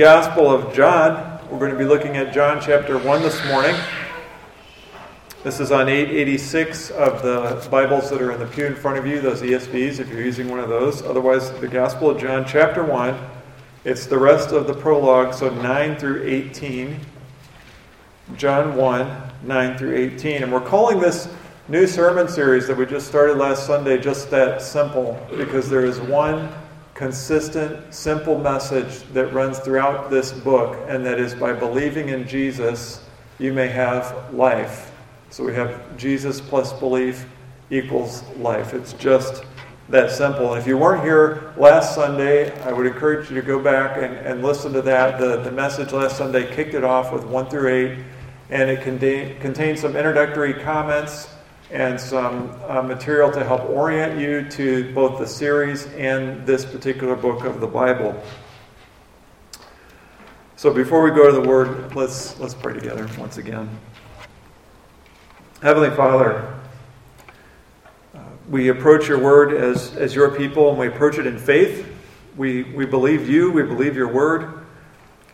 Gospel of John. We're going to be looking at John chapter 1 this morning. This is on 886 of the Bibles that are in the pew in front of you, those ESVs, if you're using one of those. Otherwise, the Gospel of John chapter 1. It's the rest of the prologue, so 9 through 18. John 1, 9 through 18. And we're calling this new sermon series that we just started last Sunday just that simple because there is one consistent, simple message that runs throughout this book, and that is by believing in Jesus, you may have life. So we have Jesus plus belief equals life. It's just that simple. And if you weren't here last Sunday, I would encourage you to go back and, and listen to that. The, the message last Sunday kicked it off with 1 through 8, and it contain, contains some introductory comments and some uh, material to help orient you to both the series and this particular book of the Bible. So before we go to the Word, let's let's pray together once again. Heavenly Father, uh, we approach your Word as as your people, and we approach it in faith. We we believe you, we believe your Word,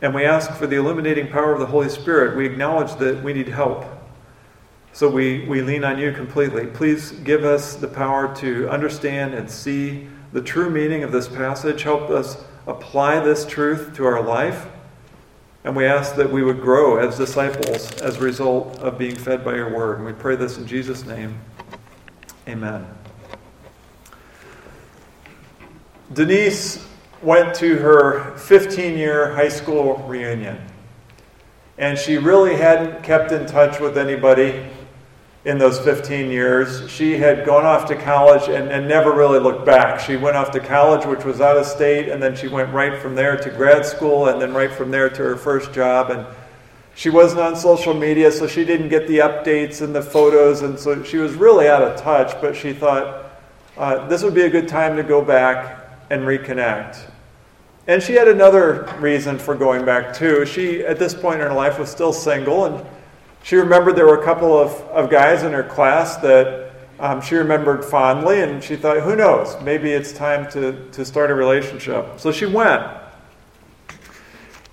and we ask for the illuminating power of the Holy Spirit. We acknowledge that we need help. So we, we lean on you completely. Please give us the power to understand and see the true meaning of this passage. Help us apply this truth to our life. And we ask that we would grow as disciples as a result of being fed by your word. And we pray this in Jesus' name. Amen. Denise went to her 15 year high school reunion. And she really hadn't kept in touch with anybody in those 15 years. She had gone off to college and, and, never really looked back. She went off to college, which was out of state, and then she went right from there to grad school, and then right from there to her first job. And she wasn't on social media, so she didn't get the updates and the photos, and so she was really out of touch. But she thought uh, this would be a good time to go back and reconnect. And she had another reason for going back too. She, at this point in her life, was still single, and she remembered there were a couple of, of guys in her class that um, she remembered fondly, and she thought, who knows, maybe it's time to, to start a relationship. So she went.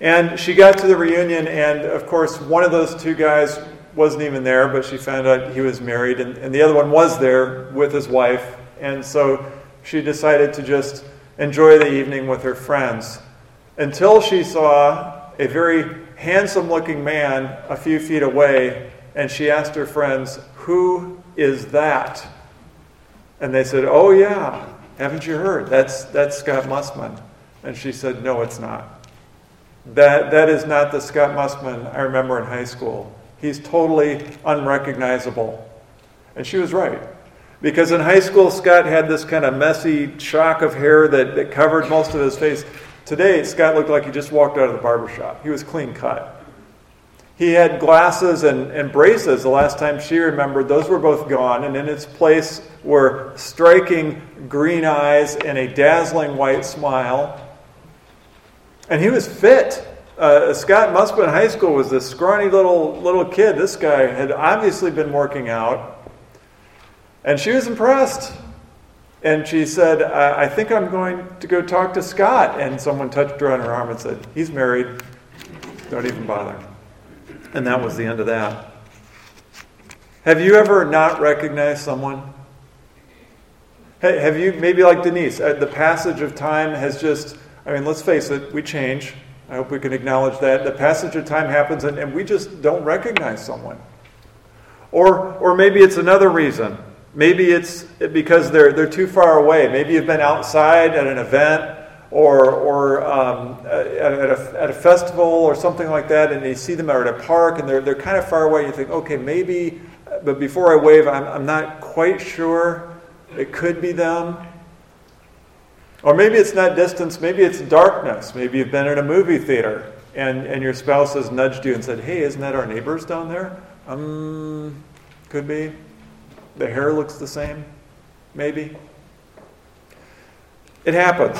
And she got to the reunion, and of course, one of those two guys wasn't even there, but she found out he was married, and, and the other one was there with his wife. And so she decided to just enjoy the evening with her friends until she saw a very handsome looking man a few feet away, and she asked her friends, Who is that? And they said, Oh, yeah, haven't you heard? That's, that's Scott Mussman. And she said, No, it's not. That, that is not the Scott Mussman I remember in high school. He's totally unrecognizable. And she was right. Because in high school, Scott had this kind of messy shock of hair that, that covered most of his face. Today, Scott looked like he just walked out of the barber shop. He was clean cut. He had glasses and, and braces the last time she remembered. Those were both gone, and in its place were striking green eyes and a dazzling white smile. And he was fit. Uh, Scott in High School was this scrawny little little kid. This guy had obviously been working out, and she was impressed. And she said, I, I think I'm going to go talk to Scott. And someone touched her on her arm and said, He's married. Don't even bother. And that was the end of that. Have you ever not recognized someone? Have you, maybe like Denise, uh, the passage of time has just, I mean, let's face it, we change. I hope we can acknowledge that. The passage of time happens and, and we just don't recognize someone. Or, or maybe it's another reason. Maybe it's because they're, they're too far away. Maybe you've been outside at an event or, or um, at, a, at a festival or something like that, and you see them out at a park and they're, they're kind of far away. And You think, okay, maybe, but before I wave, I'm, I'm not quite sure. It could be them. Or maybe it's not distance, maybe it's darkness. Maybe you've been in a movie theater and, and your spouse has nudged you and said, hey, isn't that our neighbors down there? Um, could be. The hair looks the same, maybe. It happens.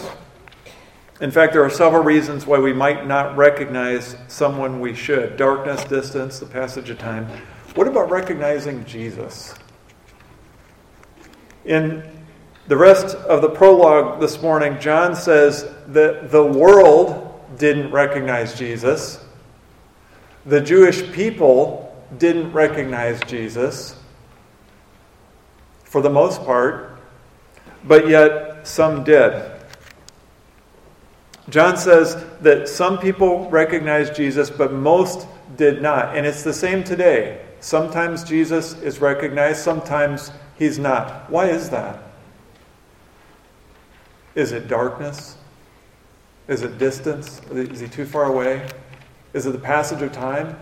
In fact, there are several reasons why we might not recognize someone we should darkness, distance, the passage of time. What about recognizing Jesus? In the rest of the prologue this morning, John says that the world, didn't recognize Jesus. The Jewish people didn't recognize Jesus for the most part, but yet some did. John says that some people recognized Jesus, but most did not. And it's the same today. Sometimes Jesus is recognized, sometimes he's not. Why is that? Is it darkness? Is it distance? Is he too far away? Is it the passage of time?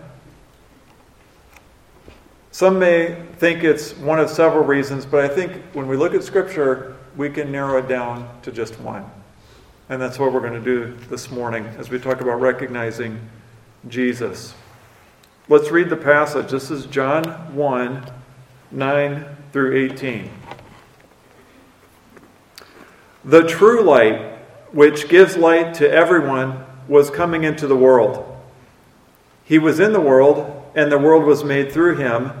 Some may think it's one of several reasons, but I think when we look at Scripture, we can narrow it down to just one. And that's what we're going to do this morning as we talk about recognizing Jesus. Let's read the passage. This is John 1 9 through 18. The true light, which gives light to everyone, was coming into the world. He was in the world, and the world was made through him,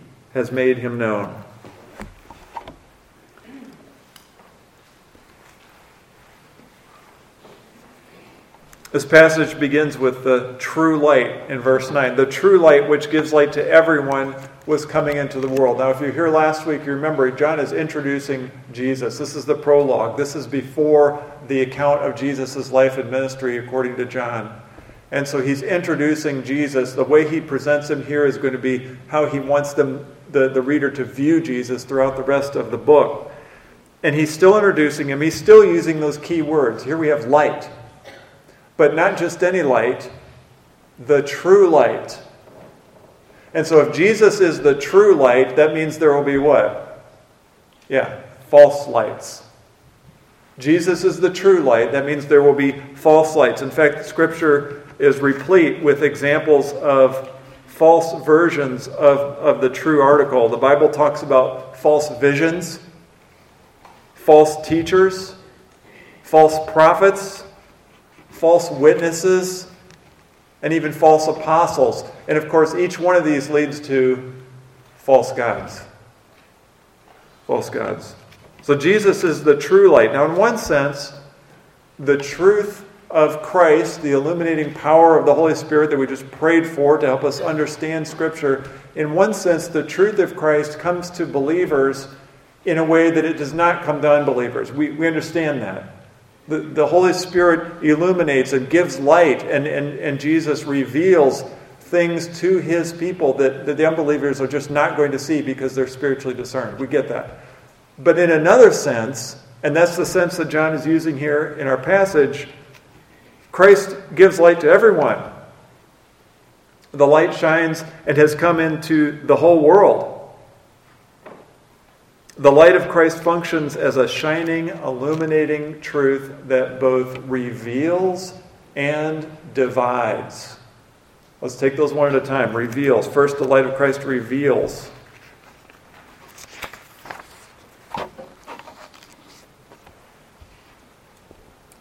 has made him known. This passage begins with the true light in verse 9. The true light, which gives light to everyone, was coming into the world. Now, if you're here last week, you remember John is introducing Jesus. This is the prologue. This is before the account of Jesus' life and ministry, according to John. And so he's introducing Jesus. The way he presents him here is going to be how he wants them, the, the reader to view Jesus throughout the rest of the book. And he's still introducing him. He's still using those key words. Here we have light but not just any light, the true light. And so if Jesus is the true light, that means there will be what? Yeah, false lights. Jesus is the true light. That means there will be false lights. In fact, Scripture is replete with examples of false versions of, of the true article. The Bible talks about false visions, false teachers, false prophets, false witnesses, and even false apostles. And of course, each one of these leads to false gods. False gods. So Jesus is the true light. Now, in one sense, the truth of Christ, the illuminating power of the Holy Spirit that we just prayed for to help us understand Scripture, in one sense, the truth of Christ comes to believers in a way that it does not come to unbelievers. We, we understand that. The, the Holy Spirit illuminates and gives light, and, and, and Jesus reveals things to his people that, that the unbelievers are just not going to see because they're spiritually discerned. We get that. But in another sense, and that's the sense that John is using here in our passage, Christ gives light to everyone. The light shines and has come into the whole world. The light of Christ functions as a shining, illuminating truth that both reveals and divides. Let's take those one at a time. Reveals. First, the light of Christ reveals.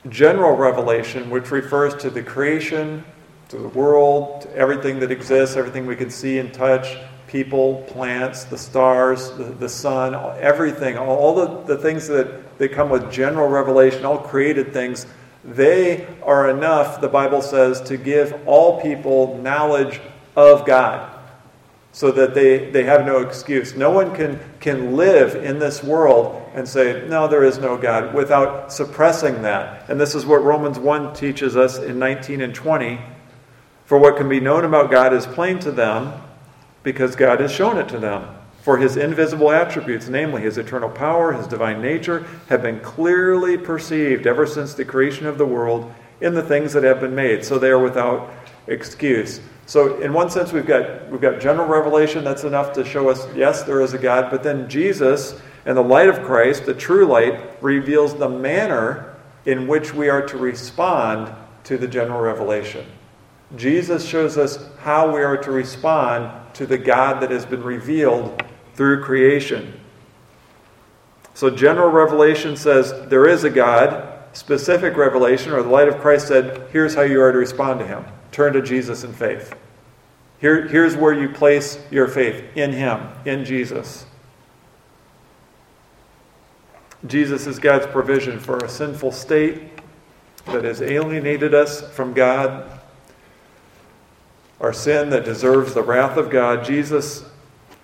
General revelation, which refers to the creation, to the world, to everything that exists, everything we can see and touch, people, plants, the stars, the, the sun, everything, all the, the things that, that come with general revelation, all created things, they are enough, the Bible says, to give all people knowledge of God so that they, they have no excuse. No one can, can live in this world and say, no, there is no God, without suppressing that. And this is what Romans 1 teaches us in 19 and 20. For what can be known about God is plain to them because God has shown it to them. For his invisible attributes, namely his eternal power, his divine nature, have been clearly perceived ever since the creation of the world in the things that have been made. So they are without excuse. So in one sense we've got we've got general revelation that's enough to show us yes there is a God, but then Jesus and the light of Christ, the true light, reveals the manner in which we are to respond to the general revelation. Jesus shows us how we are to respond to the God that has been revealed through creation. So, general revelation says there is a God. Specific revelation, or the light of Christ, said, here's how you are to respond to him turn to Jesus in faith. Here, here's where you place your faith in him, in Jesus. Jesus is God's provision for a sinful state that has alienated us from God, our sin that deserves the wrath of God. Jesus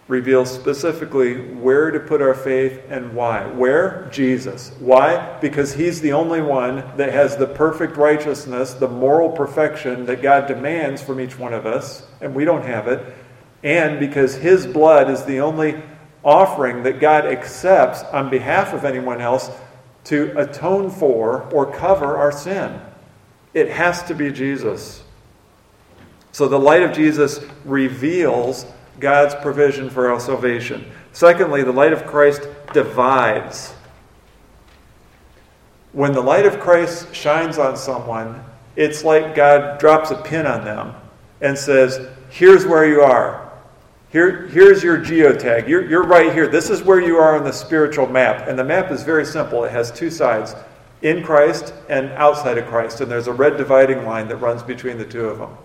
reveals specifically where to put our faith and why. Where? Jesus. Why? Because He's the only one that has the perfect righteousness, the moral perfection that God demands from each one of us, and we don't have it. And because His blood is the only offering that God accepts on behalf of anyone else to atone for or cover our sin. It has to be Jesus. So the light of Jesus reveals God's provision for our salvation. Secondly, the light of Christ divides. When the light of Christ shines on someone, it's like God drops a pin on them and says, Here's where you are. Here, here's your geotag. You're, you're right here. This is where you are on the spiritual map. And the map is very simple it has two sides in Christ and outside of Christ. And there's a red dividing line that runs between the two of them.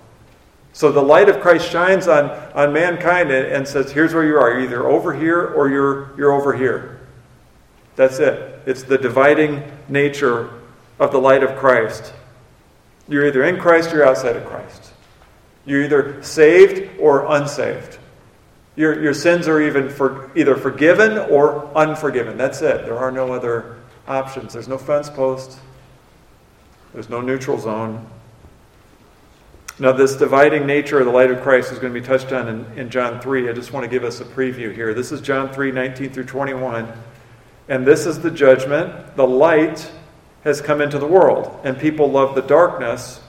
So the light of Christ shines on, on mankind and, and says, here's where you are. You're either over here or you're, you're over here. That's it. It's the dividing nature of the light of Christ. You're either in Christ or you're outside of Christ. You're either saved or unsaved. Your, your sins are even for, either forgiven or unforgiven. That's it. There are no other options. There's no fence post, there's no neutral zone. Now, this dividing nature of the light of Christ is going to be touched on in, in John 3. I just want to give us a preview here. This is John 3 19 through 21. And this is the judgment. The light has come into the world, and people love the darkness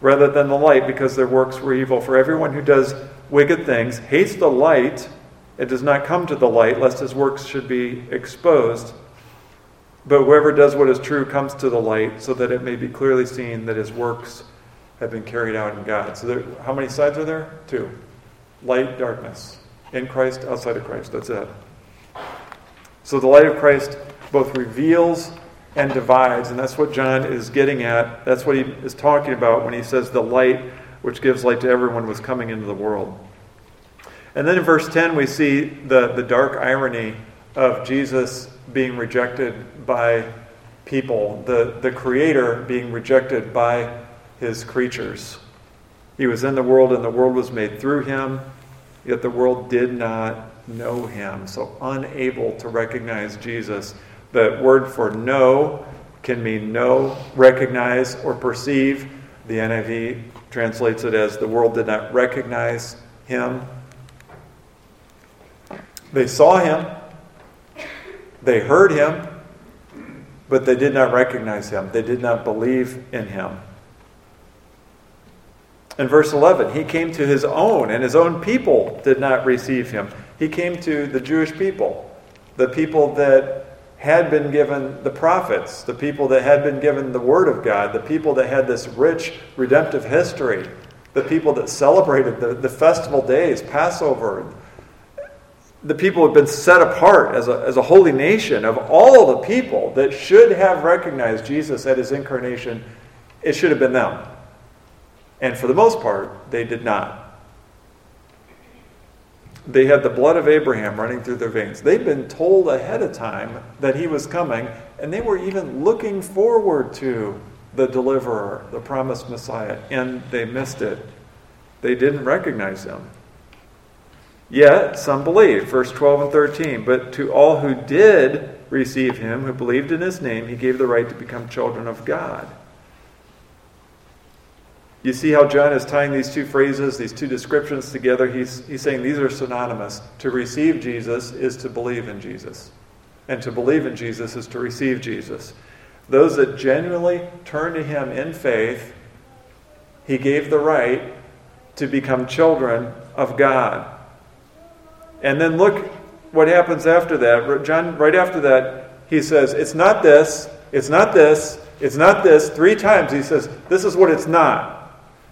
rather than the light because their works were evil. For everyone who does wicked things hates the light and does not come to the light, lest his works should be exposed. But whoever does what is true comes to the light, so that it may be clearly seen that his works have been carried out in God. So, there, how many sides are there? Two light, darkness. In Christ, outside of Christ. That's it. So, the light of Christ both reveals and divides, and that's what John is getting at. That's what he is talking about when he says the light which gives light to everyone was coming into the world. And then in verse 10, we see the, the dark irony of Jesus being rejected by people, the, the Creator being rejected by his creatures. He was in the world, and the world was made through him, yet the world did not know him. So, unable to recognize Jesus. The word for know can mean know, recognize, or perceive. The NIV translates it as the world did not recognize him. They saw him, they heard him, but they did not recognize him. They did not believe in him. In verse 11, he came to his own, and his own people did not receive him. He came to the Jewish people, the people that had been given the prophets, the people that had been given the Word of God, the people that had this rich redemptive history, the people that celebrated the, the festival days, Passover, the people who had been set apart as a, as a holy nation, of all the people that should have recognized Jesus at his incarnation, it should have been them. And for the most part, they did not. They had the blood of Abraham running through their veins. They'd been told ahead of time that he was coming, and they were even looking forward to the deliverer, the promised Messiah, and they missed it. They didn't recognize him. Yet some believed, verse 12 and 13. But to all who did receive him, who believed in his name, he gave the right to become children of God You see how John is tying these two phrases, these two descriptions together? He's, he's saying these are synonymous. To receive Jesus is to believe in Jesus, and to believe in Jesus is to receive Jesus. Those that genuinely turn to Him in faith, He gave the right to become children of God. And then look what happens after that. John, right after that, he says, It's not this, it's not this, it's not this. Three times he says, This is what it's not.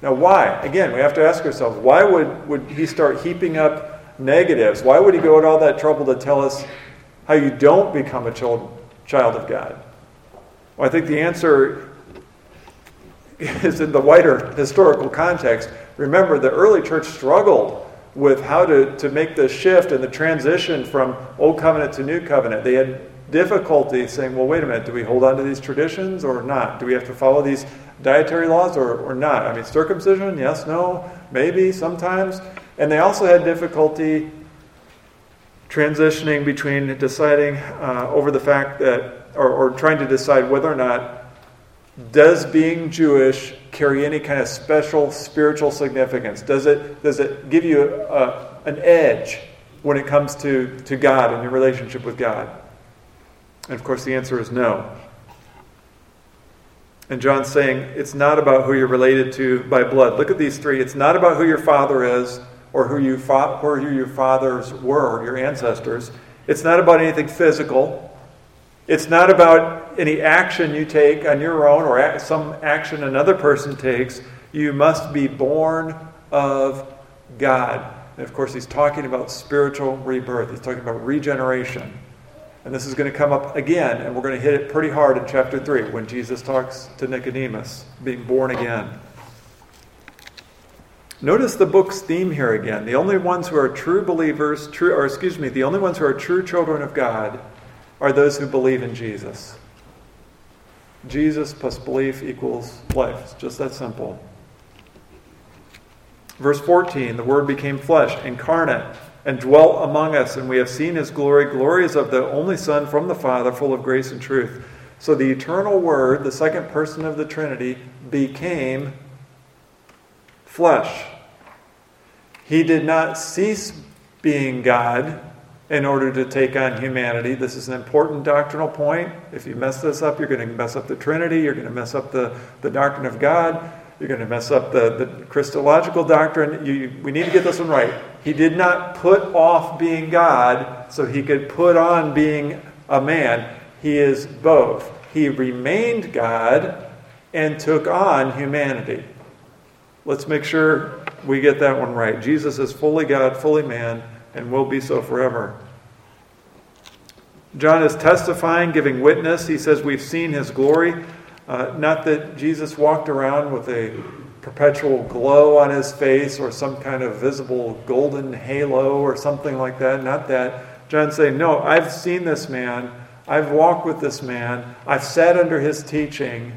Now, why? Again, we have to ask ourselves why would, would he start heaping up negatives? Why would he go to all that trouble to tell us how you don't become a child, child of God? Well, I think the answer is in the wider historical context. Remember, the early church struggled with how to, to make the shift and the transition from Old Covenant to New Covenant. They had difficulty saying, well, wait a minute, do we hold on to these traditions or not? Do we have to follow these dietary laws or, or not? I mean, circumcision, yes, no, maybe, sometimes. And they also had difficulty transitioning between deciding uh, over the fact that, or, or trying to decide whether or not does being Jewish carry any kind of special spiritual significance? Does it, does it give you a, an edge when it comes to, to God and your relationship with God? And of course, the answer is no. And John's saying it's not about who you're related to by blood. Look at these three. It's not about who your father is or who, you fa- or who your fathers were, or your ancestors. It's not about anything physical. It's not about any action you take on your own or some action another person takes. You must be born of God. And of course, he's talking about spiritual rebirth, he's talking about regeneration. And this is going to come up again, and we're going to hit it pretty hard in chapter 3 when Jesus talks to Nicodemus, being born again. Notice the book's theme here again. The only ones who are true believers, true, or excuse me, the only ones who are true children of God are those who believe in Jesus. Jesus plus belief equals life. It's just that simple. Verse 14 the Word became flesh, incarnate and dwelt among us, and we have seen his glory. Is of the only Son from the Father, full of grace and truth. So the eternal Word, the second person of the Trinity, became flesh. He did not cease being God in order to take on humanity. This is an important doctrinal point. If you mess this up, you're going to mess up the Trinity, you're going to mess up the, the doctrine of God. You're going to mess up the, the Christological doctrine. You, we need to get this one right. He did not put off being God so he could put on being a man. He is both. He remained God and took on humanity. Let's make sure we get that one right. Jesus is fully God, fully man, and will be so forever. John is testifying, giving witness. He says, We've seen his glory. Uh, not that Jesus walked around with a perpetual glow on his face or some kind of visible golden halo or something like that. Not that. John's saying, No, I've seen this man. I've walked with this man. I've sat under his teaching.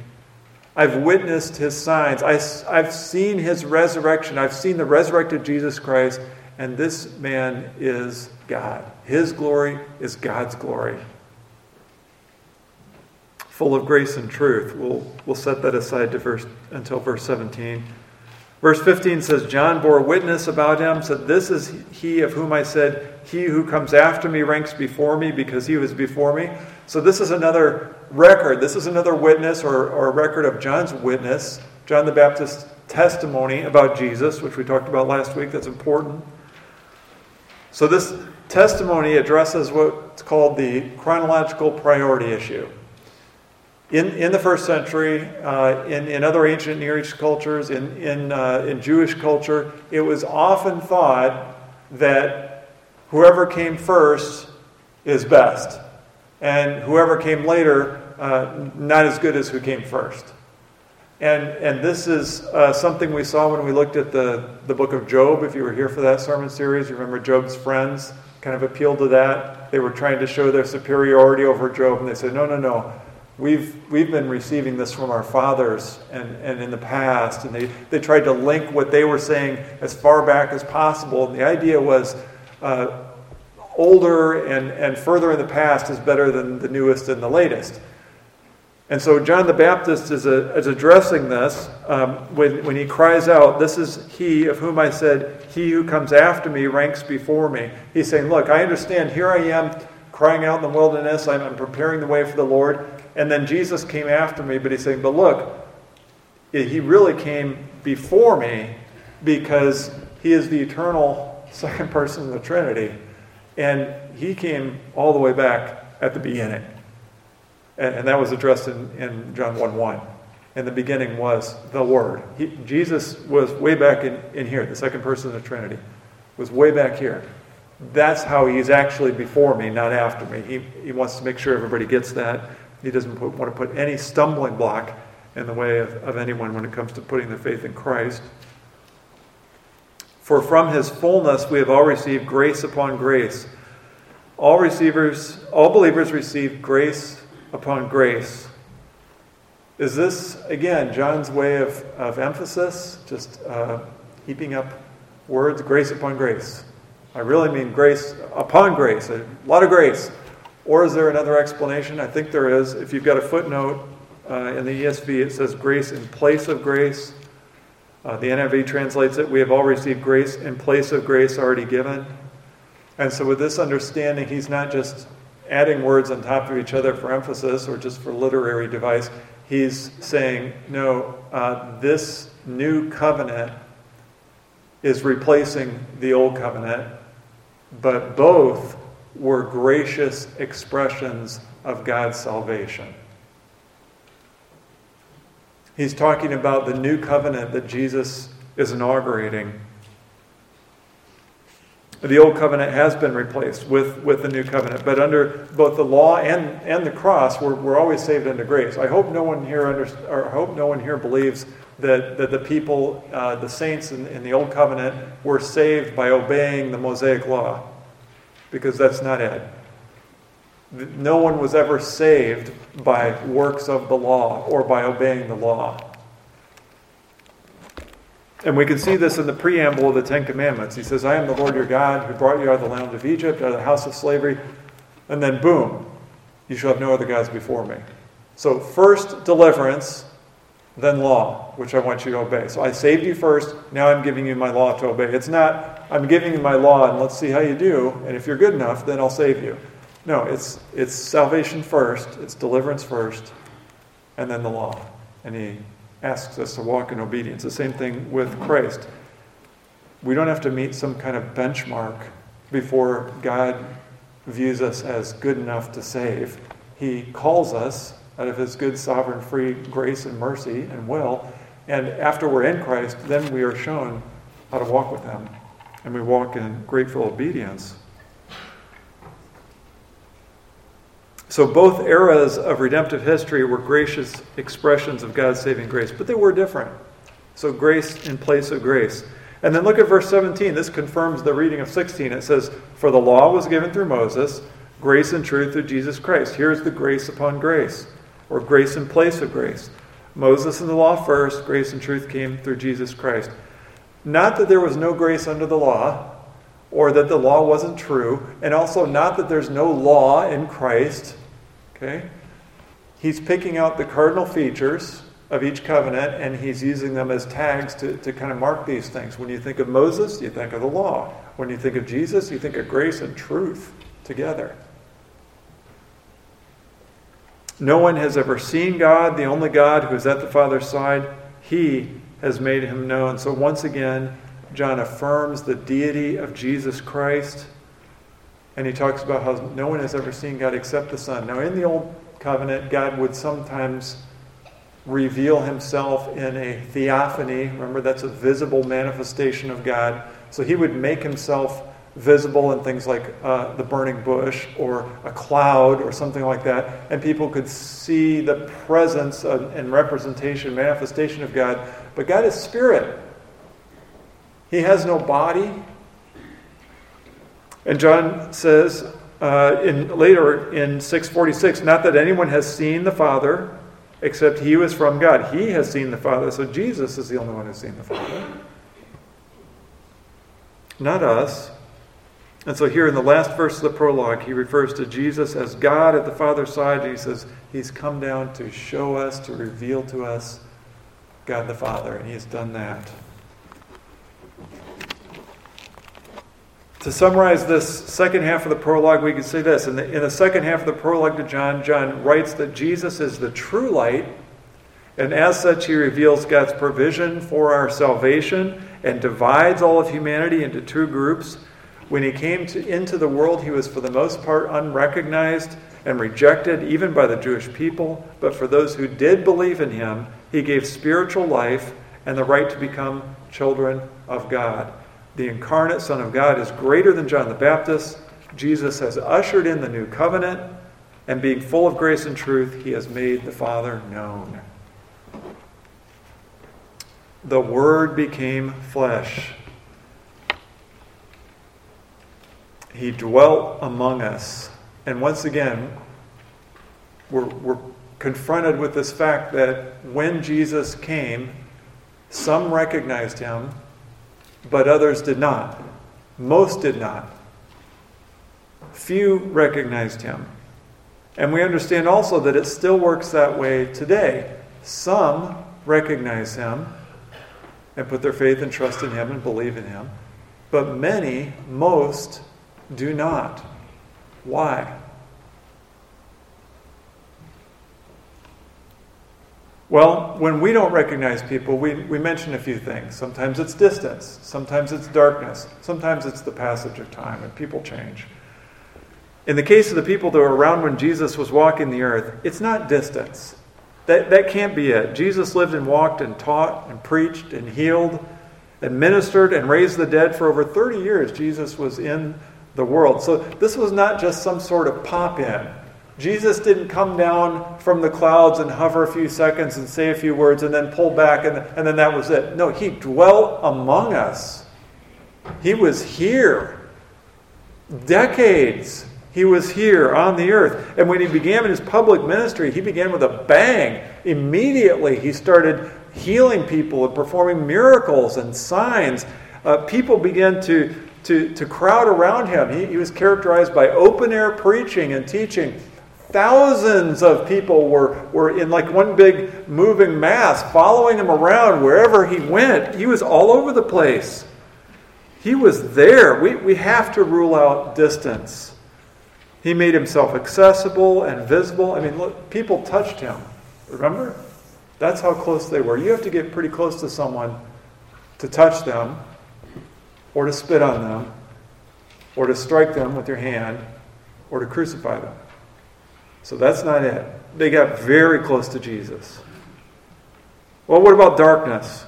I've witnessed his signs. I, have seen his resurrection. I've seen the resurrected Jesus Christ. And this man is God. His glory is God's glory full of grace and truth. We'll, we'll set that aside to verse, until verse 17. Verse 15 says, John bore witness about him, said, This is he of whom I said, He who comes after me ranks before me because he was before me. So this is another record. This is another witness or, or a record of John's witness, John the Baptist's testimony about Jesus, which we talked about last week. That's important. So this testimony addresses what's called the chronological priority issue. In, in the first century, uh, in, in other ancient Near East cultures, in, in, uh, in Jewish culture, it was often thought that whoever came first is best, and whoever came later, uh, not as good as who came first. And, and this is uh, something we saw when we looked at the, the book of Job. If you were here for that sermon series, you remember Job's friends kind of appealed to that. They were trying to show their superiority over Job, and they said, no, no, no. We've, we've been receiving this from our fathers and, and in the past, and they, they tried to link what they were saying as far back as possible. And the idea was uh, older and, and further in the past is better than the newest and the latest. And so John the Baptist is, a, is addressing this um, when, when he cries out, This is he of whom I said, He who comes after me ranks before me. He's saying, Look, I understand, here I am crying out in the wilderness, I'm, I'm preparing the way for the Lord. And then Jesus came after me, but he's saying, But look, he really came before me because he is the eternal second person of the Trinity. And he came all the way back at the beginning. And, and that was addressed in, in John 1 1. In the beginning was the Word. He, Jesus was way back in, in here, the second person of the Trinity, was way back here. That's how he's actually before me, not after me. He, he wants to make sure everybody gets that. He doesn't put, want to put any stumbling block in the way of, of anyone when it comes to putting their faith in Christ. For from his fullness we have all received grace upon grace. All receivers, all believers receive grace upon grace. Is this, again, John's way of, of emphasis? Just uh, heaping up words, grace upon grace. I really mean grace upon grace, a lot of grace. Or is there another explanation? I think there is. If you've got a footnote uh, in the ESV, it says grace in place of grace. Uh, the NIV translates it, we have all received grace in place of grace already given. And so, with this understanding, he's not just adding words on top of each other for emphasis or just for literary device. He's saying, no, uh, this new covenant is replacing the old covenant, but both were gracious expressions of God's salvation. He's talking about the new covenant that Jesus is inaugurating the old covenant has been replaced with, with the new covenant. But under both the law and, and the cross, we're, we're always saved under grace. I hope no one here under, or I hope no one here believes that, that the people, uh, the saints in, in the old covenant, were saved by obeying the Mosaic law, because that's not it. No one was ever saved by works of the law or by obeying the law. And we can see this in the preamble of the Ten Commandments. He says, I am the Lord your God who brought you out of the land of Egypt, out of the house of slavery. And then, boom, you shall have no other gods before me. So, first deliverance, then law, which I want you to obey. So, I saved you first, now I'm giving you my law to obey. It's not, I'm giving you my law and let's see how you do, and if you're good enough, then I'll save you. No, it's, it's salvation first, it's deliverance first, and then the law. And he asks us to walk in obedience. The same thing with Christ. We don't have to meet some kind of benchmark before God views us as good enough to save. He calls us out of His good, sovereign, free grace and mercy and will. And after we're in Christ, then we are shown how to walk with Him. And we walk in grateful obedience. So both eras of redemptive history were gracious expressions of God's saving grace, but they were different. So grace in place of grace. And then look at verse 17. This confirms the reading of 16. It says, For the law was given through Moses, grace and truth through Jesus Christ. Here's the grace upon grace, or grace in place of grace. Moses and the law first, grace and truth came through Jesus Christ. Not that there was no grace under the law, or that the law wasn't true, and also not that there's no law in Christ. Okay? He's picking out the cardinal features of each covenant and he's using them as tags to, to kind of mark these things. When you think of Moses, you think of the law. When you think of Jesus, you think of grace and truth together. No one has ever seen God, the only God who is at the Father's side. He has made him known. So once again, John affirms the deity of Jesus Christ. And he talks about how no one has ever seen God except the Son. Now, in the Old Covenant, God would sometimes reveal himself in a theophany. Remember, that's a visible manifestation of God. So he would make himself visible in things like uh, the burning bush or a cloud or something like that. And people could see the presence and representation, manifestation of God. But God is spirit. He has no body. And John says uh, in, later in 646, not that anyone has seen the Father except he was from God. He has seen the Father. So Jesus is the only one who's seen the Father. Not us. And so here in the last verse of the prologue, he refers to Jesus as God at the Father's side, and he says he's come down to show us, to reveal to us God the Father, and he has done that. To summarize this second half of the prologue, we can say this. In the, in the second half of the prologue to John, John writes that Jesus is the true light, and as such, he reveals God's provision for our salvation and divides all of humanity into two groups. When he came to, into the world, he was for the most part unrecognized and rejected, even by the Jewish people. But for those who did believe in him, he gave spiritual life and the right to become children of God the incarnate Son of God, is greater than John the Baptist. Jesus has ushered in the new covenant, and being full of grace and truth, he has made the Father known. The Word became flesh. He dwelt among us. And once again, we're, we're confronted with this fact that when Jesus came, some recognized him but others did not. Most did not. Few recognized him. And we understand also that it still works that way today. Some recognize him and put their faith and trust in him and believe in him, but many, most, do not. Why? Well, when we don't recognize people, we, we mention a few things. Sometimes it's distance, sometimes it's darkness, sometimes it's the passage of time, and people change. In the case of the people that were around when Jesus was walking the earth, it's not distance. That, that can't be it. Jesus lived and walked and taught and preached and healed and ministered and raised the dead for over 30 years. Jesus was in the world. So this was not just some sort of pop in. Jesus didn't come down from the clouds and hover a few seconds and say a few words and then pull back and, and then that was it. No, he dwelt among us. He was here. Decades he was here on the earth. And when he began his public ministry, he began with a bang. Immediately, he started healing people and performing miracles and signs. Uh, people began to, to, to crowd around him. He, he was characterized by open air preaching and teaching. Thousands of people were, were in like one big moving mass following him around wherever he went. He was all over the place. He was there. We, we have to rule out distance. He made himself accessible and visible. I mean, look, people touched him. Remember? That's how close they were. You have to get pretty close to someone to touch them, or to spit on them, or to strike them with your hand, or to crucify them. So that's not it. They got very close to Jesus. Well, what about darkness?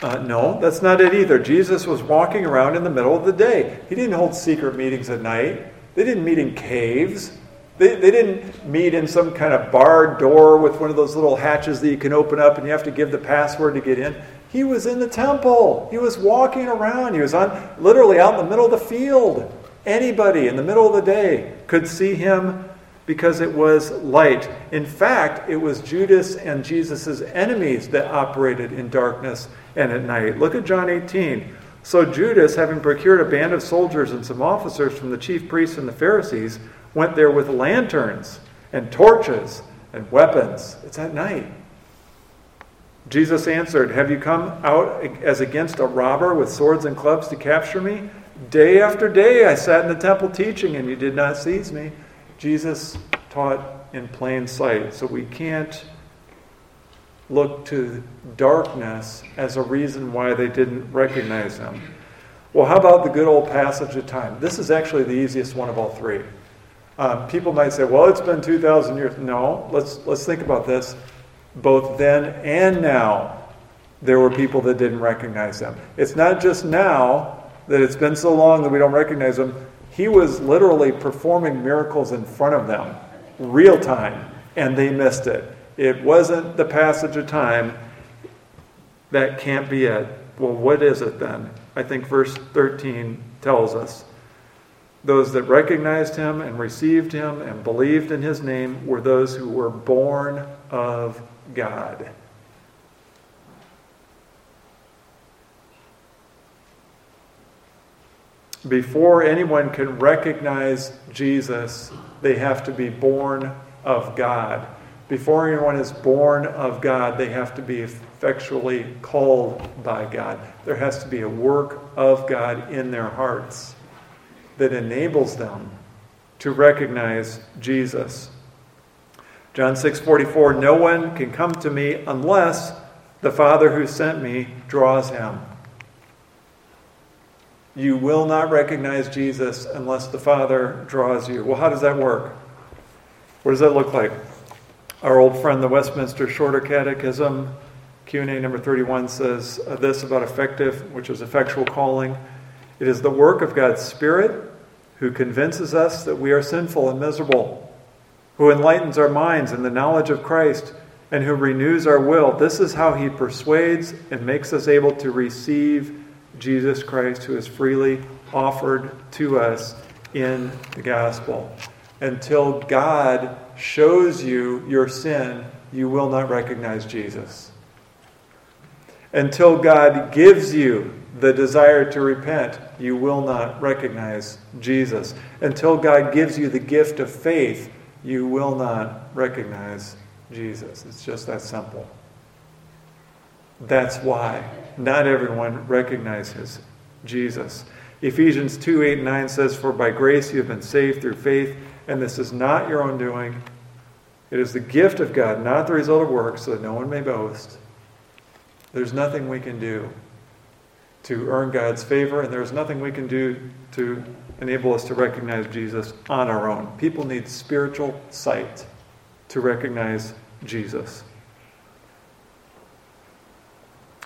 Uh, no, that's not it either. Jesus was walking around in the middle of the day. He didn't hold secret meetings at night, they didn't meet in caves. They, they didn't meet in some kind of barred door with one of those little hatches that you can open up and you have to give the password to get in. He was in the temple. He was walking around. He was on literally out in the middle of the field. Anybody in the middle of the day could see him because it was light. In fact, it was Judas and Jesus' enemies that operated in darkness and at night. Look at John 18. So Judas, having procured a band of soldiers and some officers from the chief priests and the Pharisees, went there with lanterns and torches and weapons. It's at night. Jesus answered, Have you come out as against a robber with swords and clubs to capture me? Day after day I sat in the temple teaching, and you did not seize me. Jesus taught in plain sight. So we can't look to darkness as a reason why they didn't recognize him. Well, how about the good old passage of time? This is actually the easiest one of all three. Um, people might say, well, it's been 2,000 years. No, let's, let's think about this. Both then and now, there were people that didn't recognize them. It's not just now that it's been so long that we don't recognize them. He was literally performing miracles in front of them, real time, and they missed it. It wasn't the passage of time. That can't be it. Well, what is it then? I think verse 13 tells us. Those that recognized him and received him and believed in his name were those who were born of God. before anyone can recognize Jesus, they have to be born of God. Before anyone is born of God, they have to be effectually called by God. There has to be a work of God in their hearts that enables them to recognize Jesus. John 6:44 No one can come to me unless the Father who sent me draws him. You will not recognize Jesus unless the Father draws you. Well, how does that work? What does that look like? Our old friend, the Westminster Shorter Catechism, Q&A number 31 says uh, this about effective, which is effectual calling. It is the work of God's Spirit who convinces us that we are sinful and miserable, who enlightens our minds in the knowledge of Christ, and who renews our will. This is how he persuades and makes us able to receive Jesus Christ, who is freely offered to us in the gospel. Until God shows you your sin, you will not recognize Jesus. Until God gives you the desire to repent, you will not recognize Jesus. Until God gives you the gift of faith, you will not recognize Jesus. It's just that simple. That's why not everyone recognizes Jesus. Ephesians 2 8 and 9 says, For by grace you have been saved through faith, and this is not your own doing. It is the gift of God, not the result of works, so that no one may boast. There's nothing we can do to earn God's favor, and there's nothing we can do to enable us to recognize Jesus on our own. People need spiritual sight to recognize Jesus.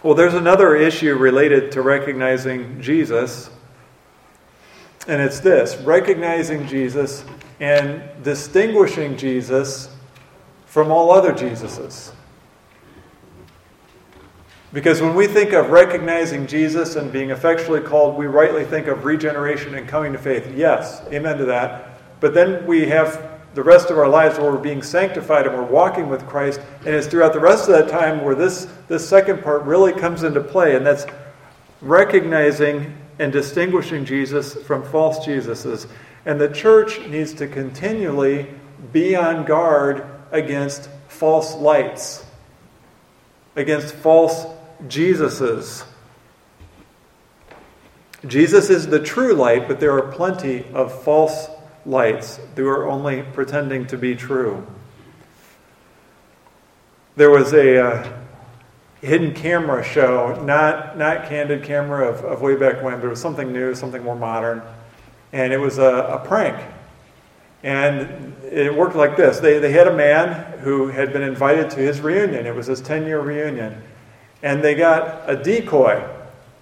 Well, there's another issue related to recognizing Jesus, and it's this recognizing Jesus and distinguishing Jesus from all other Jesuses. Because when we think of recognizing Jesus and being effectually called, we rightly think of regeneration and coming to faith. Yes, amen to that. But then we have the rest of our lives where we're being sanctified and we're walking with Christ. And it's throughout the rest of that time where this, this second part really comes into play, and that's recognizing and distinguishing Jesus from false Jesuses. And the church needs to continually be on guard against false lights, against false Jesuses. Jesus is the true light, but there are plenty of false lights who are only pretending to be true. There was a uh, hidden camera show, not, not candid camera of, of way back when, but it was something new, something more modern. And it was a, a prank. And it worked like this they, they had a man who had been invited to his reunion, it was his 10 year reunion. And they got a decoy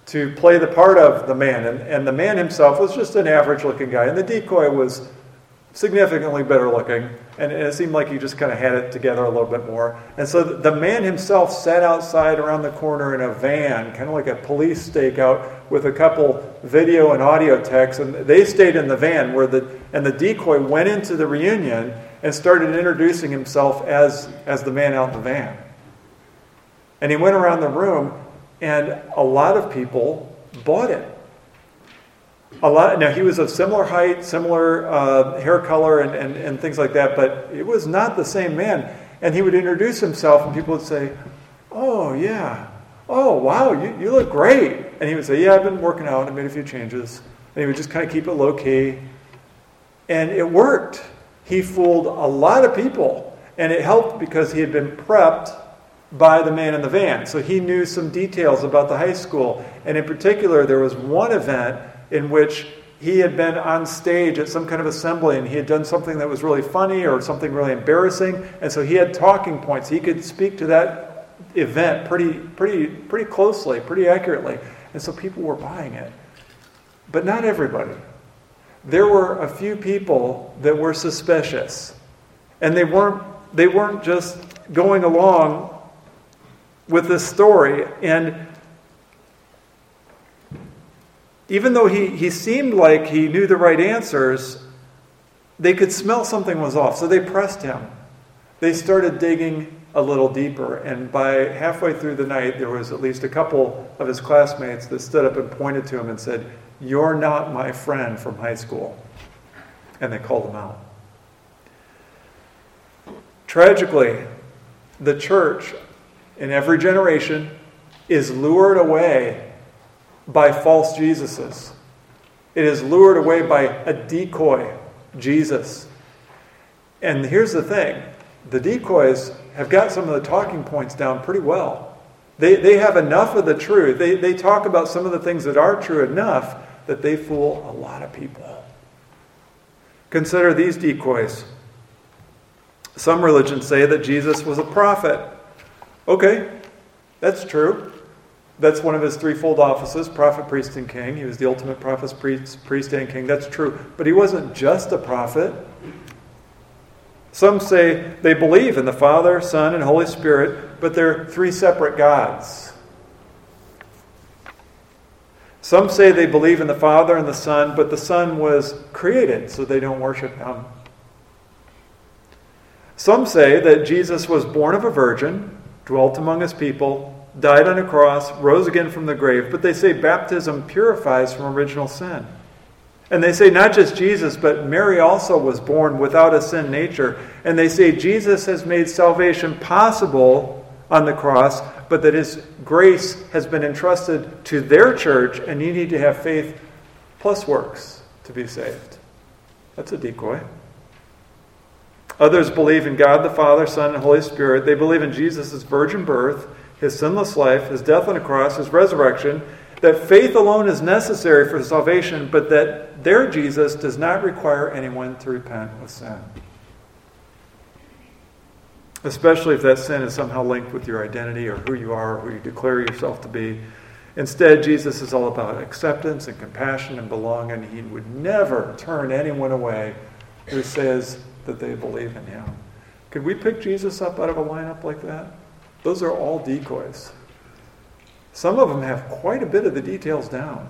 to play the part of the man. And, and the man himself was just an average looking guy, and the decoy was significantly better looking. And it seemed like he just kind of had it together a little bit more. And so the man himself sat outside around the corner in a van, kind of like a police stakeout, with a couple video and audio techs. And they stayed in the van where the and the decoy went into the reunion and started introducing himself as as the man out in the van. And he went around the room and a lot of people bought it. A lot. Now he was of similar height, similar uh, hair color, and, and, and things like that. But it was not the same man. And he would introduce himself, and people would say, "Oh yeah, oh wow, you, you look great." And he would say, "Yeah, I've been working out. I made a few changes." And he would just kind of keep it low key, and it worked. He fooled a lot of people, and it helped because he had been prepped by the man in the van. So he knew some details about the high school. And in particular, there was one event in which he had been on stage at some kind of assembly and he had done something that was really funny or something really embarrassing. And so he had talking points. He could speak to that event pretty, pretty, pretty closely, pretty accurately. And so people were buying it. But not everybody. There were a few people that were suspicious. And they weren't, they weren't just going along with this story. And even though he, he seemed like he knew the right answers, they could smell something was off. So they pressed him. They started digging a little deeper. And by halfway through the night, there was at least a couple of his classmates that stood up and pointed to him and said, You're not my friend from high school. And they called him out. Tragically, the church in every generation is lured away by false Jesuses. It is lured away by a decoy Jesus. And here's the thing the decoys have got some of the talking points down pretty well. They, they have enough of the truth. They, they talk about some of the things that are true enough that they fool a lot of people. Consider these decoys. Some religions say that Jesus was a prophet. Okay, that's true. That's one of his threefold offices prophet, priest, and king. He was the ultimate prophet, priest, priest, and king. That's true. But he wasn't just a prophet. Some say they believe in the Father, Son, and Holy Spirit, but they're three separate gods. Some say they believe in the Father and the Son, but the Son was created, so they don't worship him. Some say that Jesus was born of a virgin, dwelt among his people, died on a cross, rose again from the grave, but they say baptism purifies from original sin. And they say not just Jesus, but Mary also was born without a sin nature. And they say Jesus has made salvation possible on the cross, but that his grace has been entrusted to their church, and you need to have faith plus works to be saved. That's a decoy. Others believe in God the Father, Son, and Holy Spirit. They believe in Jesus' virgin birth, his sinless life, his death on the cross, his resurrection, that faith alone is necessary for salvation, but that their Jesus does not require anyone to repent of sin. Especially if that sin is somehow linked with your identity or who you are or who you declare yourself to be. Instead, Jesus is all about acceptance and compassion and belonging. He would never turn anyone away who says that they believe in him. Could we pick Jesus up out of a lineup like that? Those are all decoys. Some of them have quite a bit of the details down.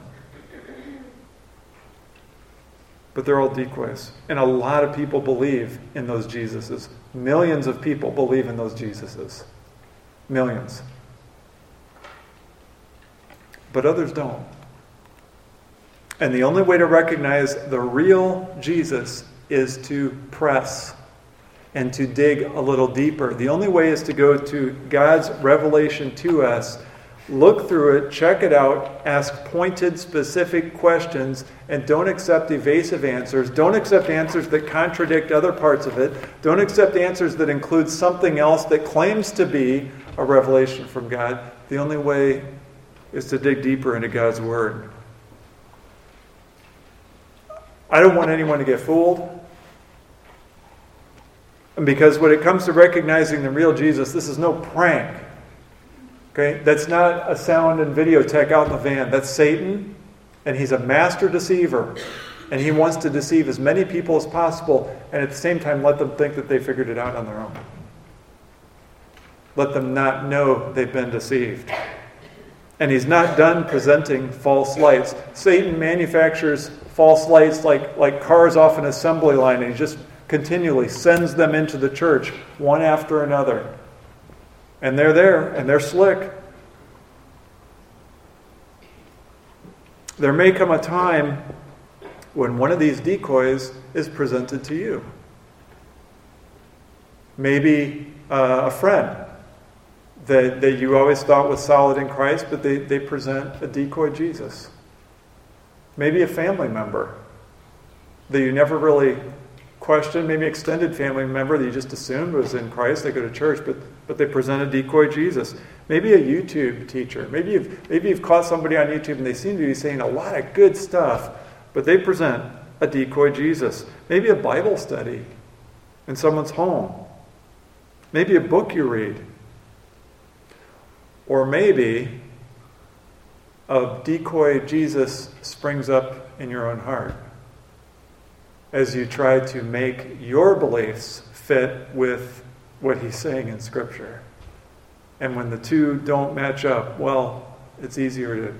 But they're all decoys. And a lot of people believe in those Jesuses. Millions of people believe in those Jesuses. Millions. But others don't. And the only way to recognize the real Jesus is to press and to dig a little deeper. The only way is to go to God's revelation to us, look through it, check it out, ask pointed, specific questions, and don't accept evasive answers. Don't accept answers that contradict other parts of it. Don't accept answers that include something else that claims to be a revelation from God. The only way is to dig deeper into God's Word. I don't want anyone to get fooled. And Because when it comes to recognizing the real Jesus, this is no prank. Okay? That's not a sound and video tech out in the van. That's Satan, and he's a master deceiver. And he wants to deceive as many people as possible, and at the same time, let them think that they figured it out on their own. Let them not know they've been deceived. And he's not done presenting false lights. Satan manufactures false lights like, like cars off an assembly line, and he just continually sends them into the church one after another. And they're there and they're slick. There may come a time when one of these decoys is presented to you. Maybe uh, a friend that, that you always thought was solid in Christ, but they, they present a decoy Jesus. Maybe a family member that you never really questioned, maybe extended family member that you just assumed was in Christ, they go to church, but, but they present a decoy Jesus. Maybe a YouTube teacher. Maybe you've, maybe you've caught somebody on YouTube and they seem to be saying a lot of good stuff, but they present a decoy Jesus. Maybe a Bible study in someone's home. Maybe a book you read. Or maybe a decoy Jesus springs up in your own heart as you try to make your beliefs fit with what he's saying in Scripture. And when the two don't match up, well, it's easier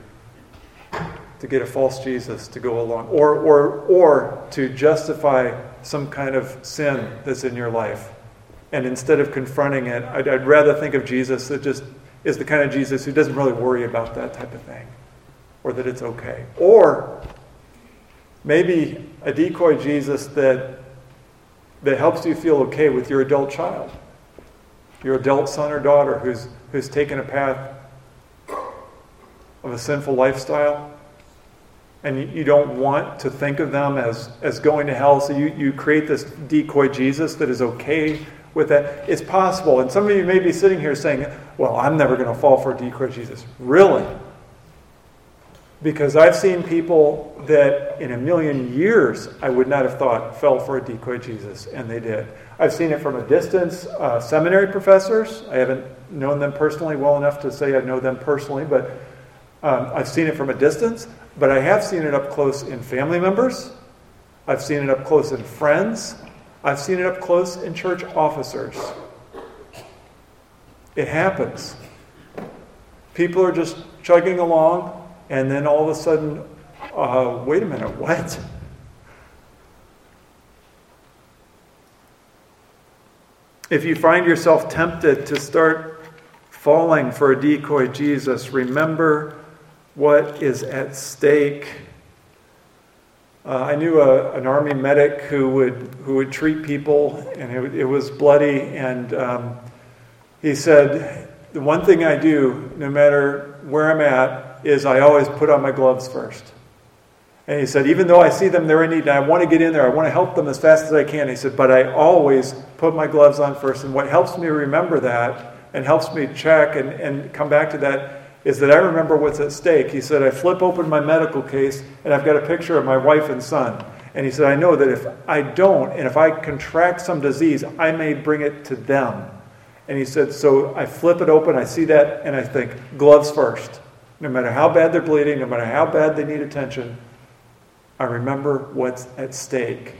to, to get a false Jesus to go along, or, or, or to justify some kind of sin that's in your life. And instead of confronting it, I'd, I'd rather think of Jesus that just is the kind of Jesus who doesn't really worry about that type of thing, or that it's okay. Or Maybe a decoy Jesus that, that helps you feel okay with your adult child, your adult son or daughter who's, who's taken a path of a sinful lifestyle. And you, don't want to think of them as, as going to hell, so you, you create this decoy Jesus that is okay with that. It's possible. And some of you may be sitting here saying, Well, I'm never going to fall for a decoy Jesus. Really? Because I've seen people that in a million years I would not have thought fell for a decoy Jesus, and they did. I've seen it from a distance. Uh, seminary professors, I haven't known them personally well enough to say I know them personally, but um, I've seen it from a distance. But I have seen it up close in family members. I've seen it up close in friends. I've seen it up close in church officers. It happens. People are just chugging along, and then all of a sudden, uh, wait a minute, what? If you find yourself tempted to start falling for a decoy Jesus, remember what is at stake. Uh, I knew a, an army medic who would who would treat people, and it, it was bloody. And um, he said, "The one thing I do, no matter where I'm at, is I always put on my gloves first. And he said, even though I see them, they're in need, and I want to get in there, I want to help them as fast as I can. He said, but I always put my gloves on first. And what helps me remember that and helps me check and, and come back to that is that I remember what's at stake. He said, I flip open my medical case and I've got a picture of my wife and son. And he said, I know that if I don't, and if I contract some disease, I may bring it to them. And he said, So I flip it open, I see that, and I think, gloves first. No matter how bad they're bleeding, no matter how bad they need attention, I remember what's at stake.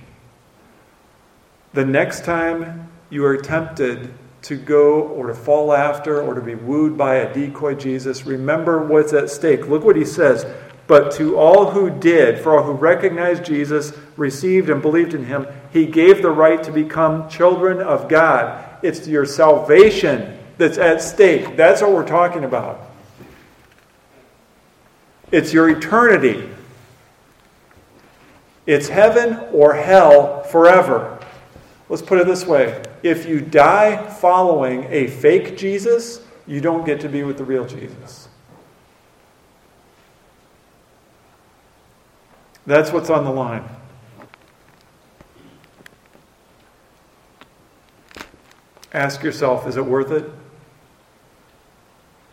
The next time you are tempted to go or to fall after or to be wooed by a decoy Jesus, remember what's at stake. Look what he says. But to all who did, for all who recognized Jesus, received and believed in him, he gave the right to become children of God. It's your salvation that's at stake. That's what we're talking about. It's your eternity. It's heaven or hell forever. Let's put it this way if you die following a fake Jesus, you don't get to be with the real Jesus. That's what's on the line. Ask yourself is it worth it?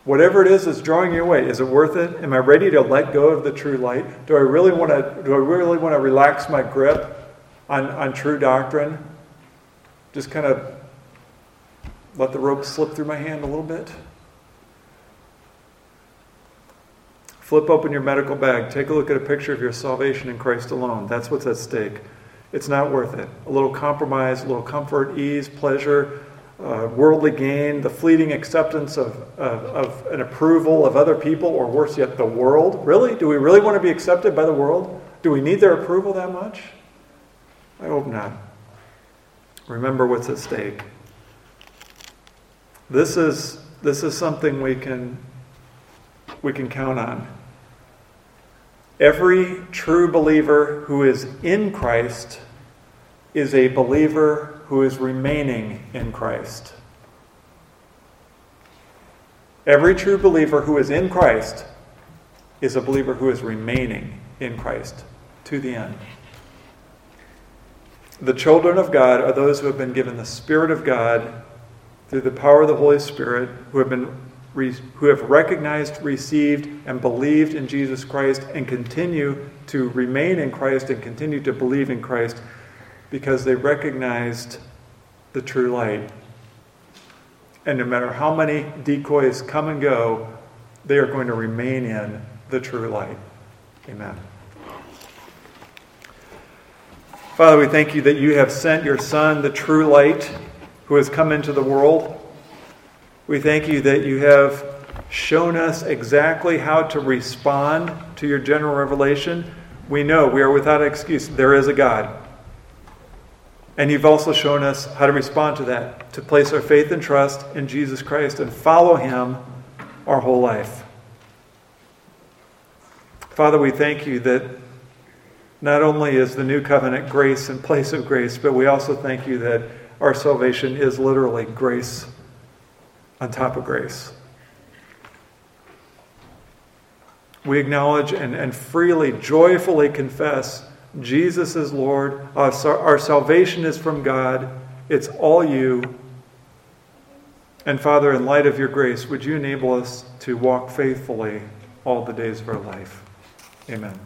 Whatever it is that's drawing you away, is it worth it? Am I ready to let go of the true light? Do I really want to, do I really want to relax my grip on, on true doctrine? Just kind of let the rope slip through my hand a little bit? Flip open your medical bag. Take a look at a picture of your salvation in Christ alone. That's what's at stake. It's not worth it. A little compromise, a little comfort, ease, pleasure, uh, worldly gain, the fleeting acceptance of, of, of an approval of other people, or worse yet, the world. Really? Do we really want to be accepted by the world? Do we need their approval that much? I hope not. Remember what's at stake. This is, this is something we can, we can count on. Every true believer who is in Christ is a believer who is remaining in Christ. Every true believer who is in Christ is a believer who is remaining in Christ to the end. The children of God are those who have been given the Spirit of God through the power of the Holy Spirit, who have been who have recognized, received, and believed in Jesus Christ and continue to remain in Christ and continue to believe in Christ because they recognized the true light. And no matter how many decoys come and go, they are going to remain in the true light. Amen. Father, we thank you that you have sent your Son, the true light, who has come into the world. We thank you that you have shown us exactly how to respond to your general revelation. We know we are without excuse. There is a God. And you've also shown us how to respond to that, to place our faith and trust in Jesus Christ and follow him our whole life. Father, we thank you that Not only is the new covenant grace in place of grace, but we also thank you that our salvation is literally grace on top of grace. We acknowledge and, and freely, joyfully confess Jesus is Lord. Our, our salvation is from God. It's all you. And Father, in light of your grace, would you enable us to walk faithfully all the days of our life? Amen.